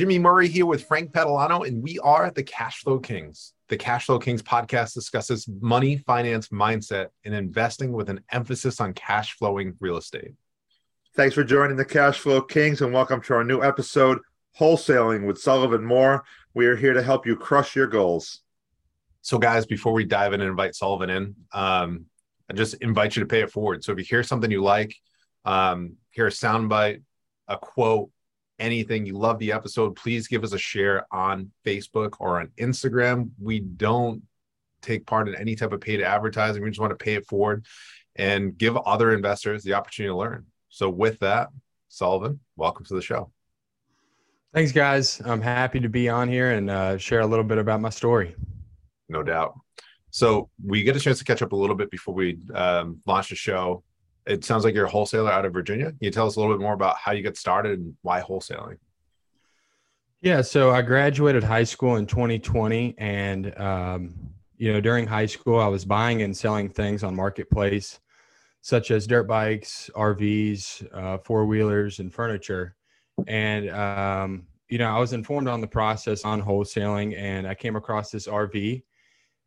Jimmy Murray here with Frank Pantaleo, and we are the Cash Flow Kings. The Cash Flow Kings podcast discusses money, finance, mindset, and investing with an emphasis on cash flowing real estate. Thanks for joining the Cash Flow Kings and welcome to our new episode, Wholesaling with Sullivan Moore. We are here to help you crush your goals. So, guys, before we dive in and invite Sullivan in, um, I just invite you to pay it forward. So, if you hear something you like, um, hear a soundbite, a quote, anything, you love the episode, please give us a share on Facebook or on Instagram. We don't take part in any type of paid advertising. We just want to pay it forward and give other investors the opportunity to learn. So, with that, Sullivan, welcome to the show. Thanks, guys. I'm happy to be on here and uh, share a little bit about my story. No doubt. So, we get a chance to catch up a little bit before we um, launch the show it sounds like you're a wholesaler out of Virginia. Can you tell us a little bit more about how you got started and why wholesaling? Yeah, so I graduated high school in 2020, and um, you know during high school I was buying and selling things on marketplace, such as dirt bikes, RVs, uh, four wheelers, and furniture. And um, you know I was informed on the process on wholesaling, and I came across this RV,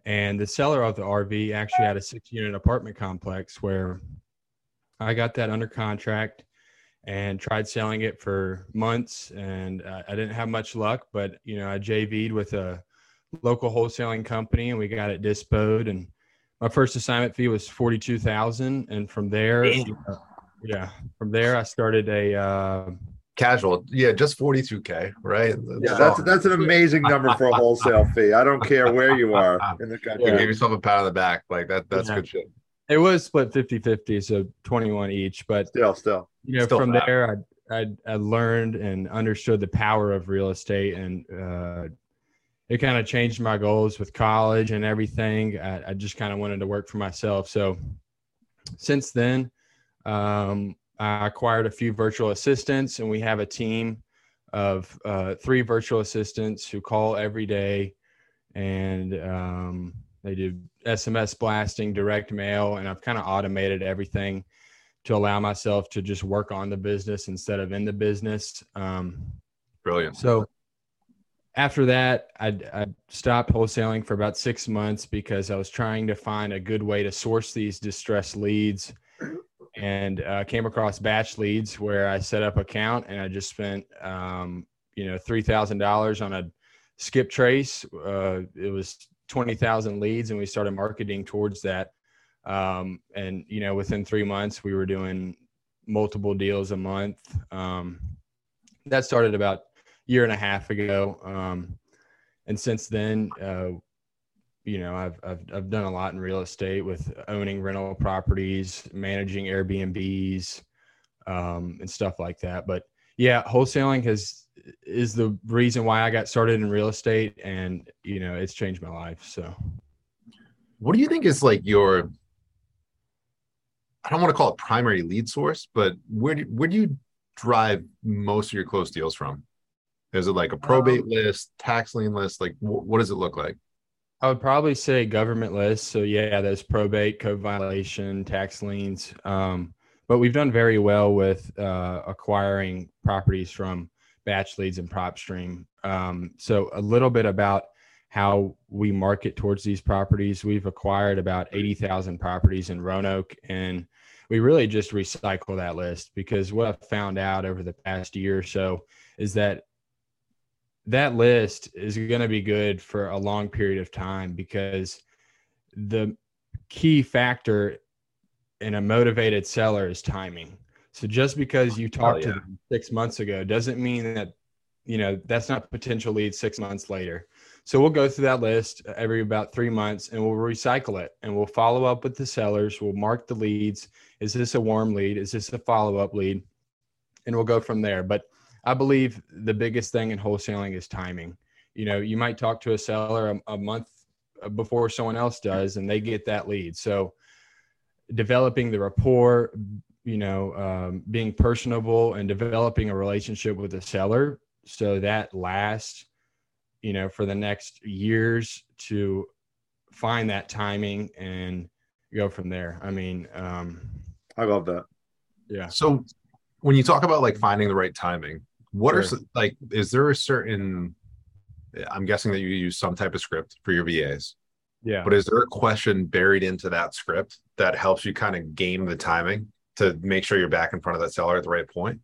and the seller of the RV actually had a six-unit apartment complex where I got that under contract and tried selling it for months and uh, I didn't have much luck, but you know, I JV'd with a local wholesaling company and we got it disposed and my first assignment fee was 42,000 and from there uh, yeah, from there I started a uh, casual. Yeah, just 42k, right? Yeah, that's that's an amazing number for a wholesale fee. I don't care where you are in the country. Yeah. Give yourself a pat on the back. Like that that's yeah. good shit. It was split 50 50, so 21 each. But still, still, you know, still from fat. there, I, I, I learned and understood the power of real estate, and uh, it kind of changed my goals with college and everything. I, I just kind of wanted to work for myself. So since then, um, I acquired a few virtual assistants, and we have a team of uh, three virtual assistants who call every day and um, they do SMS blasting, direct mail, and I've kind of automated everything to allow myself to just work on the business instead of in the business. Um, Brilliant. So after that, I, I stopped wholesaling for about six months because I was trying to find a good way to source these distressed leads and uh, came across BatchLeads where I set up account and I just spent, um, you know, $3,000 on a skip trace. Uh, it was 20,000 leads and we started marketing towards that. Um, and, you know, within three months, we were doing multiple deals a month. Um, that started about a year and a half ago. Um, and since then, uh, you know, I've, I've, I've done a lot in real estate with owning rental properties, managing Airbnbs, um, and stuff like that. But yeah, wholesaling has is the reason why I got started in real estate and you know it's changed my life so. What do you think is like your I don't want to call it primary lead source but where do, where do you drive most of your close deals from? Is it like a probate um, list tax lien list? Like wh- what does it look like? I would probably say government list so yeah there's probate code violation tax liens um, but we've done very well with uh, acquiring properties from BatchLeads and PropStream. Um, so a little bit about how we market towards these properties. We've acquired about 80,000 properties in Roanoke and we really just recycle that list because what I've found out over the past year or so is that that list is going to be good for a long period of time because the key factor in a motivated seller is timing. So just because you talked yeah. to them six months ago doesn't mean that you know that's not potential lead six months later. So we'll go through that list every about three months and we'll recycle it and we'll follow up with the sellers. We'll mark the leads. Is this a warm lead? Is this a follow up lead? And we'll go from there. But I believe the biggest thing in wholesaling is timing. You know, you might talk to a seller a, a month before someone else does and they get that lead. So developing the rapport, you know, um, being personable and developing a relationship with the seller so that lasts, you know, for the next years to find that timing and go from there. I mean, um, I love that. Yeah. So when you talk about like finding the right timing, What are Sure. s- like? Is there a certain? I'm guessing that you use some type of script for your VAs, Yeah. but is there a question buried into that script that helps you kind of game the timing to make sure you're back in front of that seller at the right point?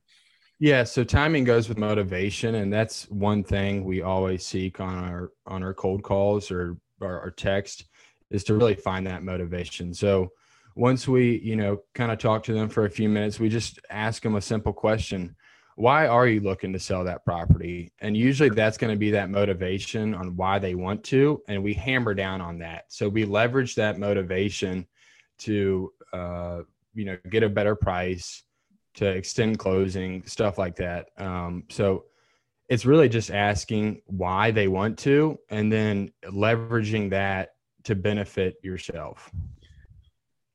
Yeah, so timing goes with motivation, and that's one thing we always seek on our on our cold calls or our, or text is to really find that motivation. So once we you know kind of talk to them for a few minutes, we just ask them a simple question: Why are you looking to sell that property? And usually that's going to be that motivation on why they want to, and we hammer down on that. So we leverage that motivation to uh, you know get a better price to extend closing, stuff like that. Um, so it's really just asking why they want to and then leveraging that to benefit yourself.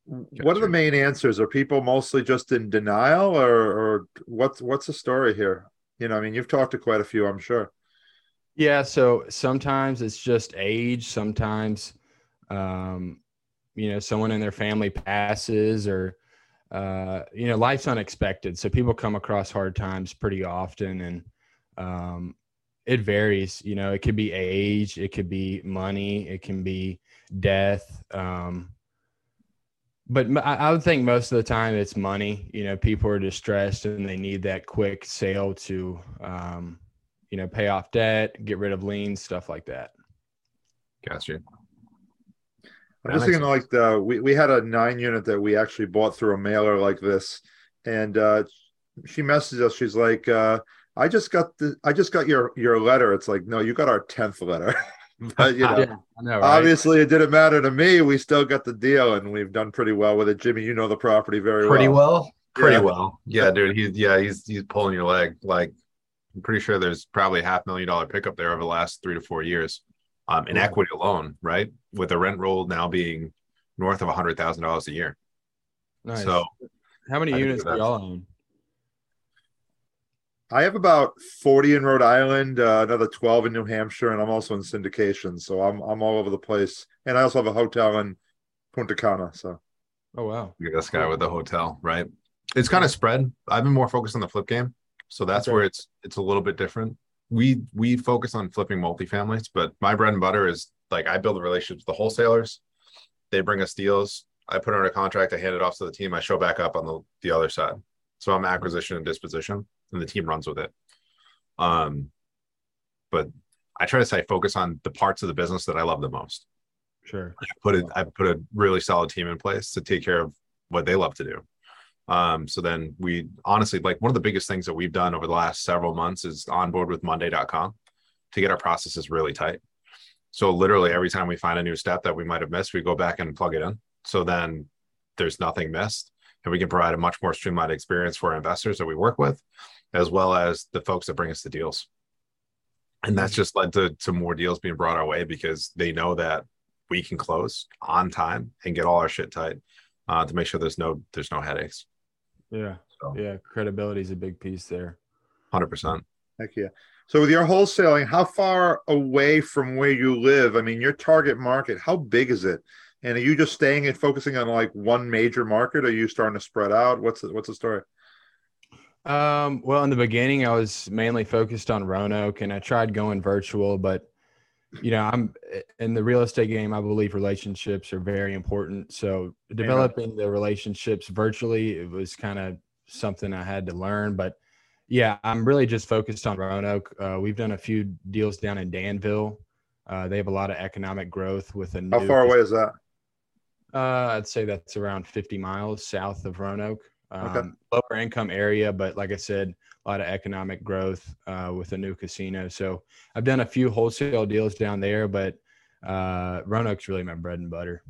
What are the main answers? Are people mostly just in denial, or or what's what's the story here? You know, I mean, you've talked to quite a few, I'm sure. Yeah. So sometimes it's just age. Sometimes, um, you know, someone in their family passes or, uh, you know, life's unexpected. So people come across hard times pretty often and, um, it varies, you know, it could be age, it could be money, it can be death. Um, but I would think most of the time it's money. You know, people are distressed and they need that quick sale to, um, you know, pay off debt, get rid of liens, stuff like that. Gotcha. I'm That just makes thinking like the we, we had a nine unit that we actually bought through a mailer like this, and uh, she messaged us. She's like, uh, "I just got the I just got your your letter." It's like, no, you got our tenth letter. but you know, Yeah, I know, right? obviously, it didn't matter to me. We still got the deal, and we've done pretty well with it. Jimmy, you know the property very well Pretty well. well. Pretty Yeah. well. Yeah, dude. He's yeah, he's he's pulling your leg. Like I'm pretty sure there's probably a half million dollar pickup there over the last three to four years. Um, in Yeah. equity alone, right? With the rent roll now being north of a hundred thousand dollars a year. Nice. So how many I units do y'all own? I have about forty in Rhode Island, uh, another twelve in New Hampshire, and I'm also in syndication. So I'm I'm all over the place, and I also have a hotel in Punta Cana. So Oh wow. You're this guy with the hotel, right? It's kind of spread. I've been more focused on the flip game, so that's Okay. where it's it's a little bit different. We we focus on flipping multifamilies, but my bread and butter is like I build the relationships with the wholesalers. They bring us deals. I put under contract. I hand it off to the team. I show back up on the the other side. So I'm acquisition and disposition, and the team runs with it. Um, but I try to say focus on the parts of the business that I love the most Sure. I put it I put a really solid team in place to take care of what they love to do. Um, so then we honestly like one of the biggest things that we've done over the last several months is onboard with Monday.com to get our processes really tight. So literally every time we find a new step that we might have missed, we go back and plug it in. So then there's nothing missed and we can provide a much more streamlined experience for our investors that we work with, as well as the folks that bring us the deals. And that's just led to, to more deals being brought our way because they know that we can close on time and get all our shit tight uh, to make sure there's no there's no headaches. Yeah. So Yeah. Credibility is a big piece there. hundred percent. heck yeah. So with your wholesaling, how far away from where you live? I mean, your target market, how big is it? And are you just staying and focusing on like one major market? Or are you starting to spread out? What's the, what's the story? Um, well, in the beginning, I was mainly focused on Roanoke and I tried going virtual, but you know, I'm in the real estate game. I believe relationships are very important. So developing the relationships virtually, it was kind of something I had to learn. But yeah, I'm really just focused on Roanoke. Uh, we've done a few deals down in Danville. Uh, they have a lot of economic growth with a How far away is that? uh, I'd say that's around 50 miles south of Roanoke. Um, Okay. Lower income area, but like I said, a lot of economic growth uh, with a new casino. So I've done a few wholesale deals down there, but uh, Roanoke's really my bread and butter.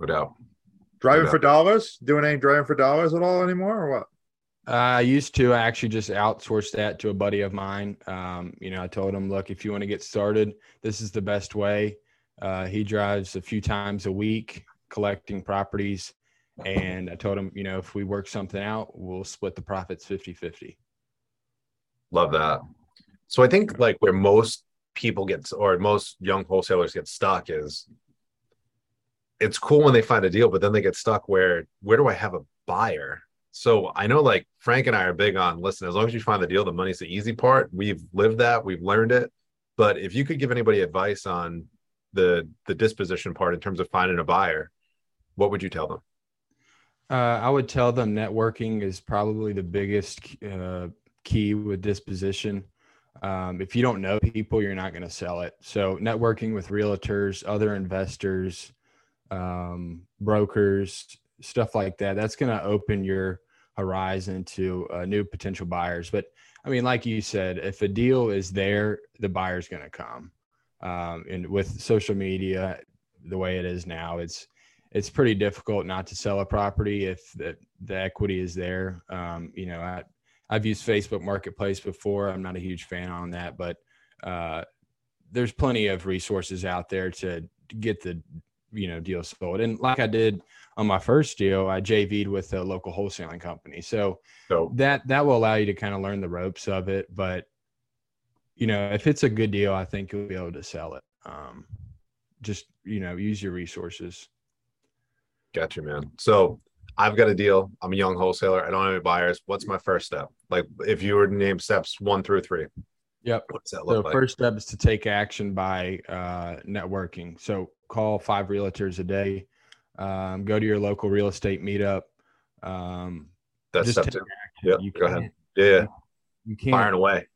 No doubt. Driving Yeah. for dollars? Doing any driving for dollars at all anymore or what? I used to. I actually just outsourced that to a buddy of mine. Um, you know, I told him, look, if you want to get started, this is the best way. Uh, he drives a few times a week collecting properties. And I told him, you know, if we work something out, we'll split the profits 50 50. Love that. So I think like where most people get or most young wholesalers get stuck is it's cool when they find a deal, but then they get stuck where where do I have a buyer? So I know like Frank and I are big on listen, as long as you find the deal, the money's the easy part. We've lived that, we've learned it. But if you could give anybody advice on the the disposition part in terms of finding a buyer, what would you tell them? Uh, I would tell them networking is probably the biggest uh, key with disposition. Um, if you don't know people, you're not going to sell it. So networking with realtors, other investors, um, brokers, stuff like that, that's going to open your horizon to uh, new potential buyers. But I mean, like you said, if a deal is there, the buyer's going to come. Um, and with social media, the way it is now, it's it's pretty difficult not to sell a property if the, the equity is there. Um, you know, I, I've used Facebook Marketplace before. I'm not a huge fan on that, but uh, there's plenty of resources out there to get the you know deal sold. And like I did on my first deal, I JV'd with a local wholesaling company. So, so that that will allow you to kind of learn the ropes of it. But you know, if it's a good deal, I think you'll be able to sell it. Um, just you know, use your resources. Gotcha, man. So I've got a deal. I'm a young wholesaler. I don't have any buyers. What's my first step? Like, if you were to name steps one through three. Yep. What's that look so like? first step is to take action by uh, networking. So call five realtors a day um, go to your local real estate meetup. Um, That's step two. Yeah, go ahead. Yeah, you can't firing away.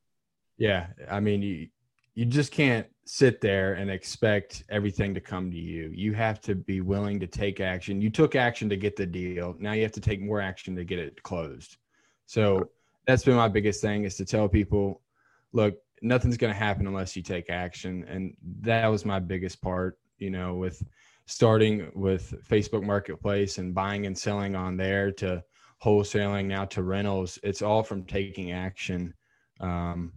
Yeah, I mean, you you just can't sit there and expect everything to come to you. You have to be willing to take action. You took action to get the deal. Now you have to take more action to get it closed. So that's been my biggest thing is to tell people, look, nothing's going to happen unless you take action. And that was my biggest part, you know, with starting with Facebook Marketplace and buying and selling on there to wholesaling now to rentals. It's all from taking action. Um,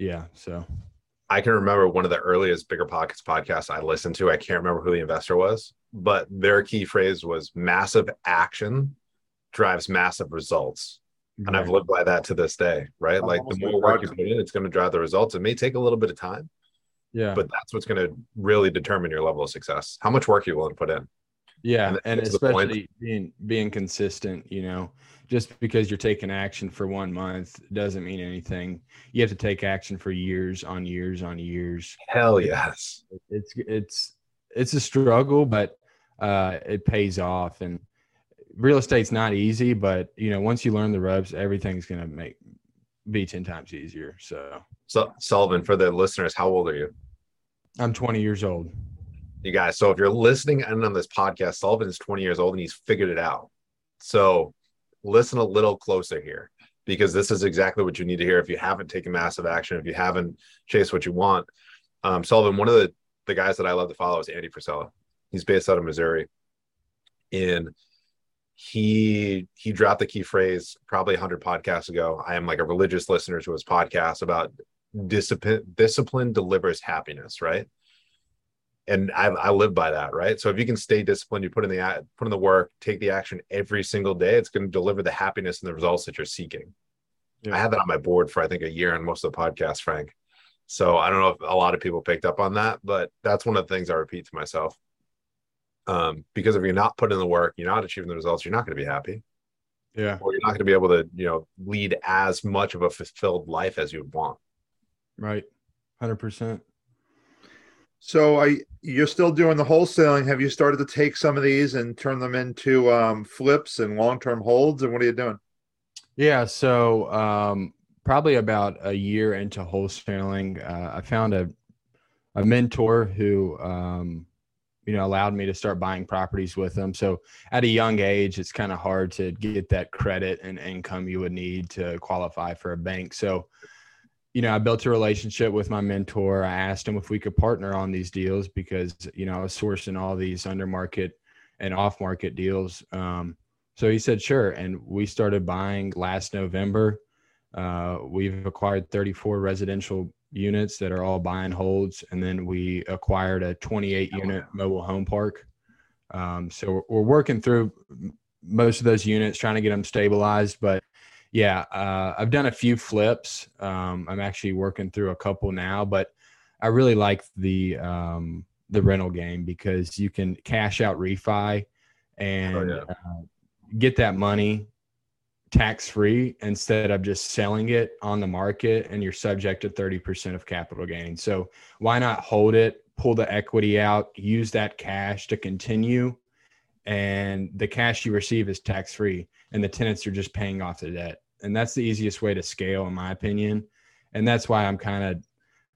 yeah. So I can remember one of the earliest Bigger Pockets podcasts I listened to. I can't remember who the investor was, but their key phrase was massive action drives massive results. Right. And I've lived by that to this day, right? Like the more work you put in, it's going to drive the results. It may take a little bit of time, yeah. But that's what's going to really determine your level of success. How much work you're willing to put in. Yeah, and, and especially being being consistent, you know, just because you're taking action for one month doesn't mean anything. You have to take action for years on years on years. Hell yes. It's it's it's a struggle, but uh it pays off and real estate's not easy, but you know, once you learn the ropes, everything's gonna make be 10 times easier. So so Sullivan, for the listeners, how old are you? I'm 20 years old. You guys, so if you're listening and on this podcast, Sullivan is 20 years old and he's figured it out. So listen a little closer here because this is exactly what you need to hear if you haven't taken massive action, if you haven't chased what you want. Um, Sullivan, one of the, the guys that I love to follow is Andy Frisella. He's based out of Missouri. And he he dropped the key phrase probably 100 podcasts ago. I am like a religious listener to his podcast about discipline discipline delivers happiness right and I, I live by that right? So if you can stay disciplined you put in the put in the work take the action every single day it's going to deliver the happiness and the results that you're seeking. Yeah. i had that on my board for i think a year on most of the podcasts frank. So i don't know if a lot of people picked up on that but that's one of the things i repeat to myself. Um, because if you're not putting in the work you're not achieving the results you're not going to be happy. Yeah. Or you're not going to be able to you know lead as much of a fulfilled life as you would want. Right. 100%. So I you're still doing the wholesaling. Have you started to take some of these and turn them into um, flips and long-term holds and what are you doing? Yeah, so um, probably about a year into wholesaling, uh, I found a a mentor who um, you know allowed me to start buying properties with them. So at a young age, it's kind of hard to get that credit and income you would need to qualify for a bank. So you know, I built a relationship with my mentor. I asked him if we could partner on these deals because, you know, I was sourcing all these under market and off market deals. Um, so he said, sure. And we started buying last November. Uh, we've acquired 34 residential units that are all buy and holds. And then we acquired a 28 unit mobile home park. Um, so we're working through most of those units, trying to get them stabilized. But yeah, uh, I've done a few flips. Um, I'm actually working through a couple now, but I really like the um, the rental game because you can cash out refi and oh, yeah. uh, get that money tax free instead of just selling it on the market and you're subject to 30% of capital gain. So why not hold it, pull the equity out, use that cash to continue and the cash you receive is tax free and the tenants are just paying off the debt. And that's the easiest way to scale in my opinion. And that's why I'm kind of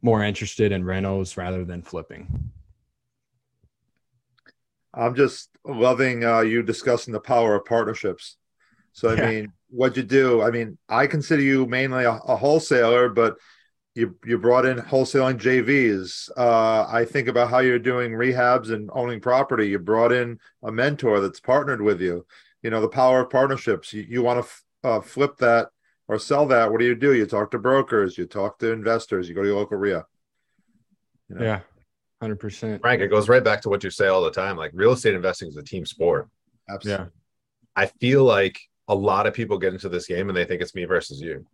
more interested in rentals rather than flipping. I'm just loving uh, you discussing the power of partnerships. So I Yeah. mean, what you do, I mean, I consider you mainly a, a wholesaler, but you you brought in wholesaling JVs. Uh, I think about how you're doing rehabs and owning property. You brought in a mentor that's partnered with you. You know the power of partnerships. You, you want to f- uh, flip that or sell that. What do you do? You talk to brokers. You talk to investors. You go to your local REIA. You know? Yeah. 100%. Frank, it goes right back to what you say all the time. Like real estate investing is a team sport. Absolutely. Yeah. I feel like a lot of people get into this game and they think it's me versus you.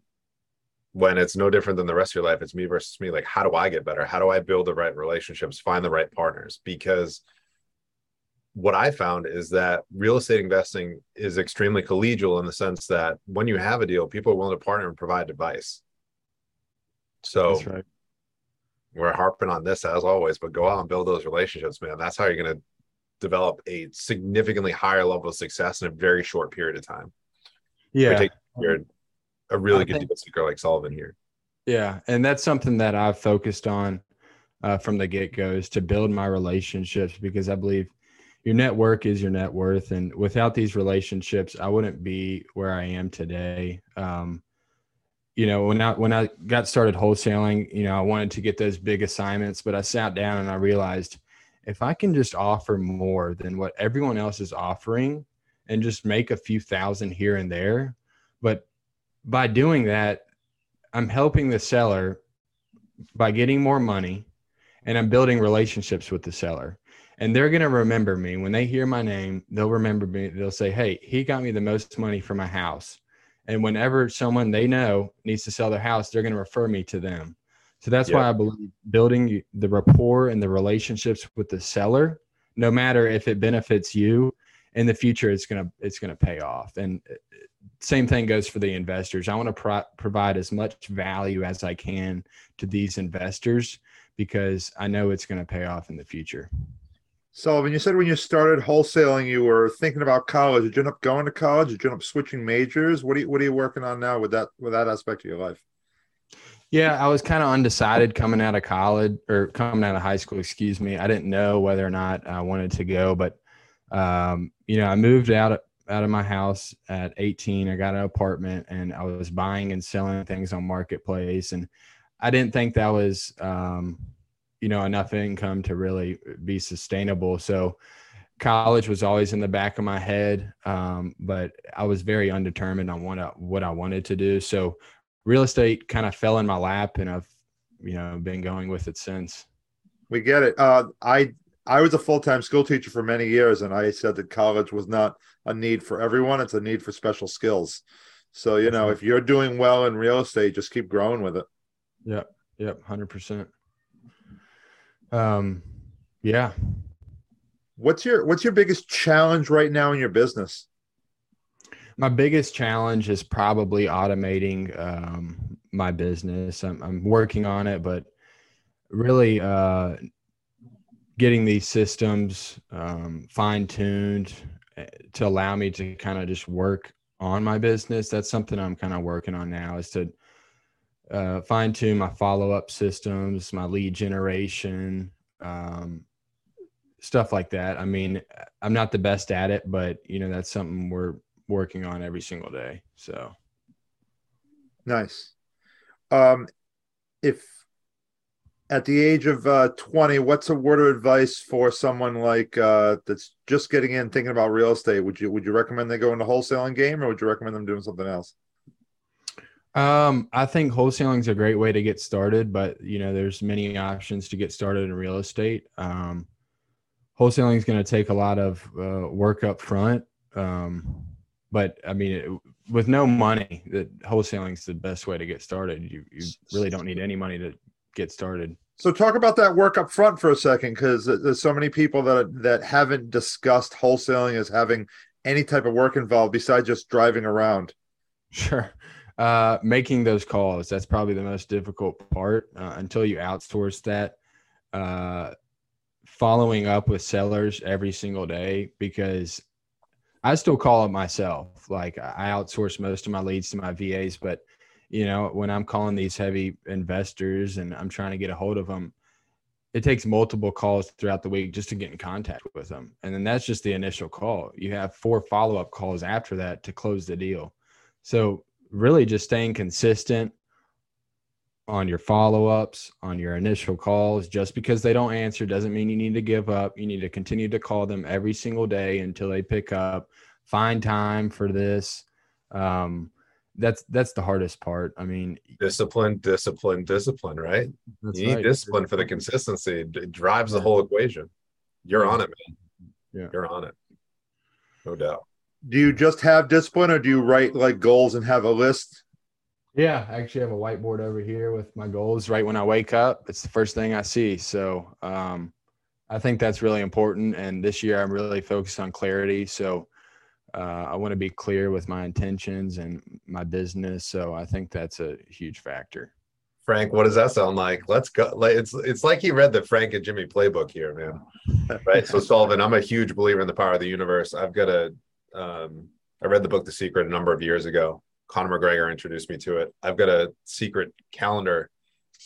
When it's no different than the rest of your life, it's me versus me. Like, how do I get better? How do I build the right relationships, find the right partners? Because what I found is that real estate investing is extremely collegial in the sense that when you have a deal, people are willing to partner and provide advice. So That's right. we're harping on this as always, but go out and build those relationships, man. That's how you're going to develop a significantly higher level of success in a very short period of time. Yeah. A really I good seeker like Sullivan here. Yeah, and that's something that I've focused on uh, from the get go is to build my relationships because I believe your network is your net worth, and without these relationships, I wouldn't be where I am today. Um, you know, when I when I got started wholesaling, you know, I wanted to get those big assignments, but I sat down and I realized if I can just offer more than what everyone else is offering, and just make a few thousand here and there, but by doing that I'm helping the seller by getting more money and I'm building relationships with the seller. And they're going to remember me when they hear my name, they'll remember me. They'll say, Hey, he got me the most money for my house. And whenever someone they know needs to sell their house, they're going to refer me to them. So that's why I believe building the rapport and the relationships with the seller, no matter if it benefits you in the future, it's going to, it's going to pay off. And uh, same thing goes for the investors. I want to pro- provide as much value as I can to these investors because I know it's going to pay off in the future. Sullivan, you said when you started wholesaling, you were thinking about college. Did you end up going to college? Did you end up switching majors? What are you What are you working on now with that with that aspect of your life? Yeah, I was kind of undecided coming out of college or coming out of high school, excuse me. I didn't know whether or not I wanted to go, but um, you know, I moved out out of my house at 18. I got an apartment and I was buying and selling things on marketplace and I didn't think that was um, you know, enough income to really be sustainable. So college was always in the back of my head, um, but I was very undetermined on what I, what I wanted to do. So real estate kind of fell in my lap and I've, you know, been going with it since. We get it. Uh, I I was a full time school teacher for many years, and I said that college was not a need for everyone; it's a need for special skills. So you know, Mhm. if you're doing well in real estate, just keep growing with it. Yep. Yep. Hundred percent. Um, yeah. What's your What's your biggest challenge right now in your business? My biggest challenge is probably automating um, my business. I'm, I'm working on it, but really uh, getting these systems um, fine tuned to allow me to kind of just work on my business. That's something I'm kind of working on now is to uh, fine tune my follow up systems, my lead generation, um, stuff like that. I mean, I'm not the best at it, but you know, that's something we're working on every single day. So, Nice. Um, if at the age of uh, 20, what's a word of advice for someone like uh, that's just getting in thinking about real estate? Would you Would you recommend they go into wholesaling game, or would you recommend them doing something else? um, I think wholesaling is a great way to get started, but you know, there's many options to get started in real estate. Um, wholesaling is going to take a lot of uh, work up front. Um, but I mean, it, with no money, that wholesaling is the best way to get started. You, you really don't need any money to get started. So talk about that work up front for a second, because there's so many people that that haven't discussed wholesaling as having any type of work involved besides just driving around. Sure. Uh, making those calls, that's probably the most difficult part uh, until you outsource that. Uh, following up with sellers every single day because I still call it myself. Like I outsource most of my leads to my VAs, but you know, when I'm calling these heavy investors and I'm trying to get a hold of them, it takes multiple calls throughout the week just to get in contact with them. And then that's just the initial call. You have four follow up calls after that to close the deal. So, really, just staying consistent on your follow ups, on your initial calls. Just because they don't answer doesn't mean you need to give up. You need to continue to call them every single day until they pick up. Find time for this. Um, that's that's the hardest part. I mean, discipline, discipline, discipline. Right? You need right. discipline for the consistency. It drives the whole equation. You're on it, man. Yeah, you're on it. No doubt. Do you just have discipline, or do you write like goals and have a list? Yeah, I actually have a whiteboard over here with my goals. Right when I wake up, it's the first thing I see. So um, I think that's really important. And this year, I'm really focused on clarity. So uh, I want to be clear with my intentions and my business. So I think that's a huge factor. Frank, what does that sound like? Let's go. Like it's it's like he read the Frank and Jimmy playbook here, man. right. So Sullivan, I'm a huge believer in the power of the universe. I've got a um, I read the book The Secret a number of years ago. Conor McGregor introduced me to it. I've got a secret calendar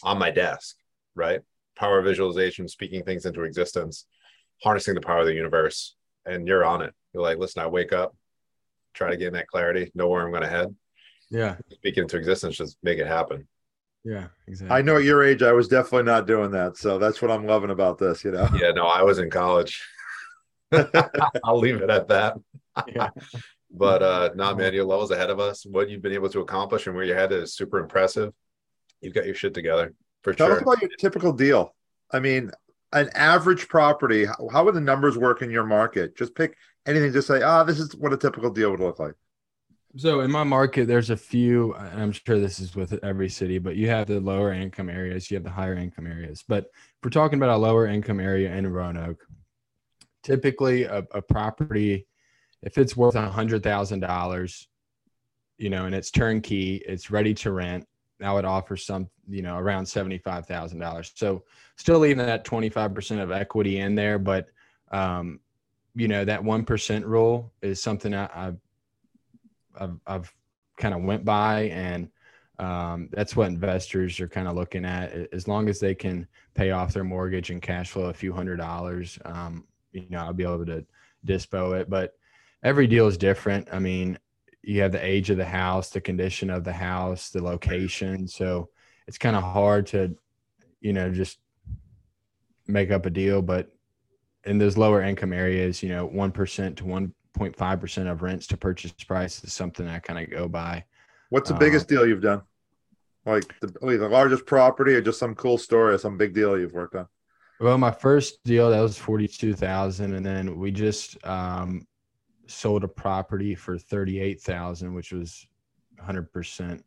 on my desk, right? Power visualization, speaking things into existence, harnessing the power of the universe, and you're on it. You're like, listen, I wake up, try to gain that clarity, know where I'm going to head. Yeah. Speak into existence, just make it happen. Yeah, exactly. I know at your age, I was definitely not doing that. So that's what I'm loving about this, you know? Yeah, no, I was in college. I'll leave it at that. Yeah. but uh nah, man, your levels ahead of us. What you've been able to accomplish and where you're headed is super impressive. You've got your shit together for Tell sure. us about your typical deal. I mean, an average property, how, how would the numbers work in your market? Just pick anything, just say, ah, this is what a typical deal would look like. So in my market, there's a few, I'm sure this is with every city, but you have the lower income areas, you have the higher income areas. But if we're talking about a lower income area in Roanoke, typically a, a property, if it's worth a hundred thousand dollars, you know, and it's turnkey, it's ready to rent, I would offer some, you know, around seventy-five thousand dollars. So still leaving that twenty-five percent of equity in there, but um, you know, that one percent rule is something I, I've I've, I've kind of went by, and um, that's what investors are kind of looking at. As long as they can pay off their mortgage and cash flow a few hundred dollars, um, you know, I'll be able to dispo it. But every deal is different. I mean, you have the age of the house, the condition of the house, the location. So it's kind of hard to, you know, just make up a deal. But in those lower income areas, you know, 1% to 1.5% of rents to purchase price is something I kind of go by. What's the biggest uh, deal you've done? Like the, the largest property or just some cool story or some big deal you've worked on? Well, my first deal that was forty two thousand, and then we just um, sold a property for thirty eight thousand, which was hundred percent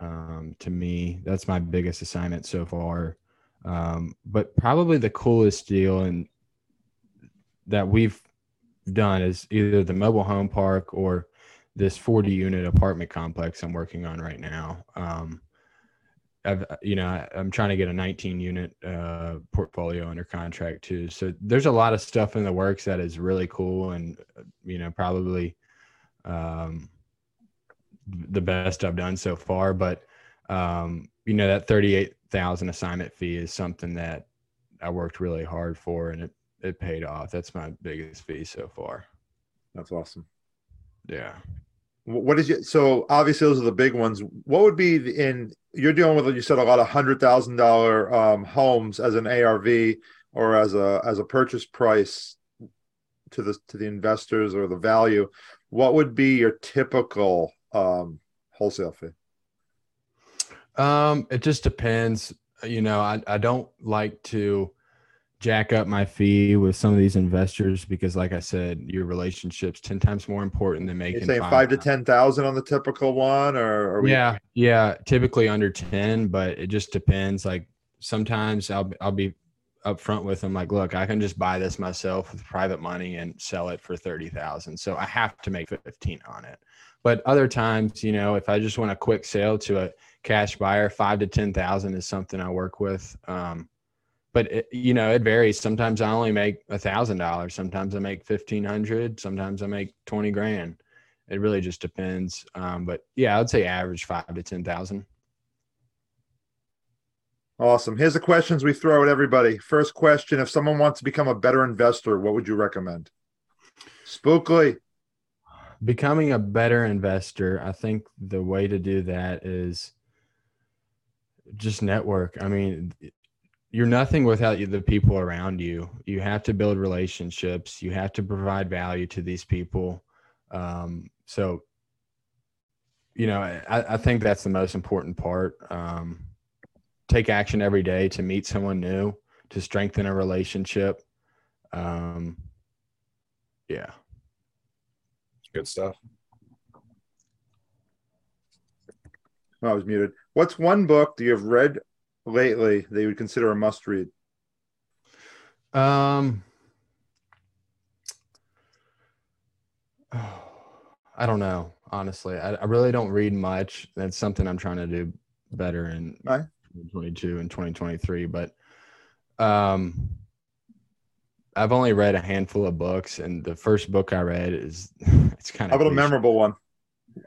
um, to me. That's my biggest assignment so far. Um, but probably the coolest deal and that we've done is either the mobile home park or this 40 unit apartment complex I'm working on right now. Um, I've you know I, am trying to get a 19 unit uh, portfolio under contract too. So there's a lot of stuff in the works that is really cool and you know probably um, the best I've done so far. But um, you know that 38,000 assignment fee is something that I worked really hard for and it it paid off. That's my biggest fee so far. That's awesome. Yeah. What is it? So obviously those are the big ones. What would be in you're dealing with you said a lot of hundred thousand dollar um, homes as an ARV or as a as a purchase price to the to the investors or the value. What would be your typical um, wholesale fee? Um, it just depends. You know, I, I don't like to jack up my fee with some of these investors because, like I said, your relationship's ten times more important than making. You're saying five to ten thousand on the typical one, or we... yeah, yeah, typically under ten, but it just depends. Like sometimes I'll I'll be upfront with them, like, look, I can just buy this myself with private money and sell it for thirty thousand. So I have to make fifteen on it. But other times, you know, if I just want a quick sale to a cash buyer, five to ten thousand is something I work with. Um, but it, you know, it varies. Sometimes I only make a thousand dollars. Sometimes I make fifteen hundred. Sometimes I make twenty grand. It really just depends. Um, but yeah, I'd say average five to ten thousand. Awesome. Here's the questions we throw at everybody. First question: If someone wants to become a better investor, what would you recommend? Spookly. Becoming a better investor, I think the way to do that is just network. I mean, you're nothing without the people around you. You have to build relationships. You have to provide value to these people. Um, so, you know, I, I, think that's the most important part. Um, take action every day to meet someone new, to strengthen a relationship. Um, yeah. Good stuff. Oh, I was muted. What's one book that you've read lately that you would consider a must read? Um, I don't know. Honestly, I, I really don't read much. That's something I'm trying to do better in right. 2022 and 2023. But um, I've only read a handful of books, and the first book I read is it's kind of. How about a memorable one?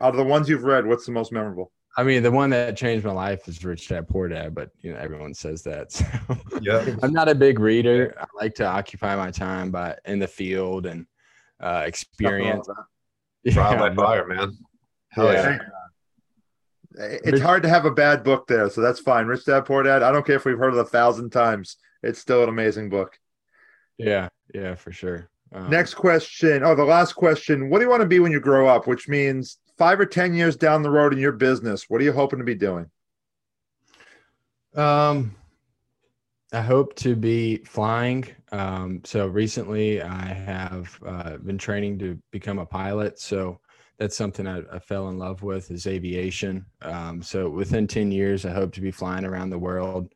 Out of the ones you've read, what's the most memorable? I mean, the one that changed my life is Rich Dad Poor Dad, but you know everyone says that. So yeah, I'm not a big reader. I like to occupy my time by in the field and uh, experience. Trial yeah, by fire, man. Hell yeah. yeah. It's hard to have a bad book there, so that's fine. Rich Dad Poor Dad. I don't care if we've heard it a thousand times. It's still an amazing book. Yeah, yeah, for sure. Um, Next question. Oh, the last question. What do you want to be when you grow up? Which means five or 10 years down the road in your business, what are you hoping to be doing? Um, I hope to be flying. Um, so recently I have uh, been training to become a pilot. So that's something I, I fell in love with is aviation. Um, so within 10 years, I hope to be flying around the world,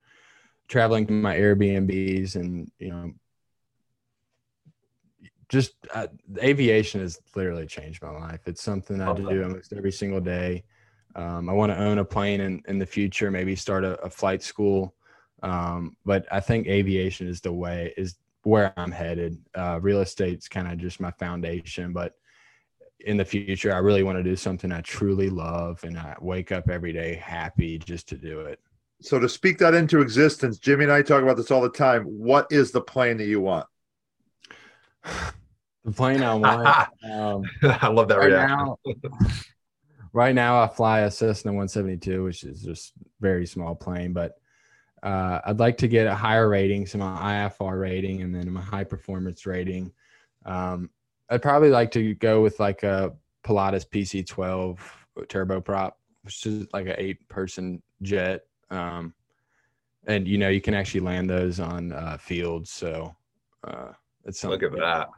traveling to my Airbnbs and, you know, just uh, aviation has literally changed my life. It's something I do almost every single day. Um, I want to own a plane in, in the future, maybe start a, a flight school. Um, but I think aviation is the way, is where I'm headed. Uh, real estate's kind of just my foundation, but in the future, I really want to do something I truly love and I wake up every day happy just to do it. So to speak that into existence, Jimmy and I talk about this all the time. What is the plane that you want? Plane I want. Um, I love that right reaction. Now, right now, I fly a Cessna 172, which is just very small plane, but uh, I'd like to get a higher rating, so my IFR rating, and then my high performance rating. Um, I'd probably like to go with like a Pilatus PC12 turboprop, which is like an eight person jet. Um, and you know, you can actually land those on uh, fields. So uh, it's something. Look at that.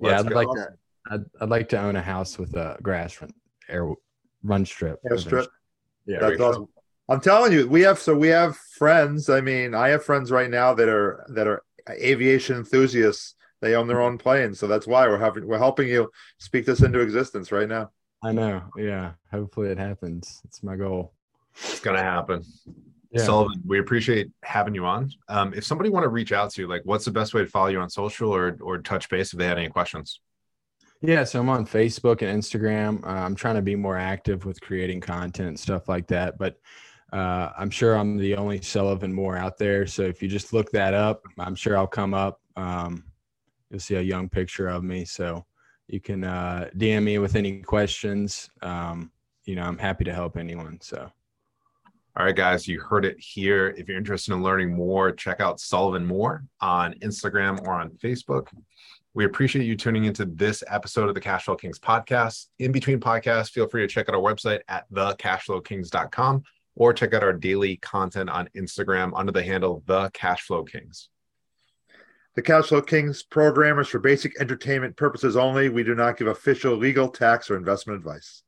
Yeah, I'd like to. I'd, I'd like to own a house with a grass run, air run strip. Air strip. Yeah, that's awesome. I'm telling you, we have so we have friends. I mean, I have friends right now that are that are aviation enthusiasts. They own their own planes, so that's why we're having we're helping you speak this into existence right now. I know. Yeah. Hopefully it happens. It's my goal. It's gonna happen. Yeah. Sullivan, we appreciate having you on. Um, if somebody want to reach out to you, like what's the best way to follow you on social or or touch base if they had any questions? Yeah, so I'm on Facebook and Instagram. Uh, I'm trying to be more active with creating content and stuff like that, but uh, I'm sure I'm the only Sullivan Moore out there. So if you just look that up, I'm sure I'll come up. Um, you'll see a young picture of me. So you can uh, DM me with any questions. Um, you know, I'm happy to help anyone. So. All right, guys, you heard it here. If you're interested in learning more, check out Sullivan Moore on Instagram or on Facebook. We appreciate you tuning into this episode of the Cashflow Kings podcast. In between podcasts, feel free to check out our website at thecashflowkings.com or check out our daily content on Instagram under the handle The Cashflow Kings. The Cashflow Kings program is for basic entertainment purposes only. We do not give official legal, tax, or investment advice.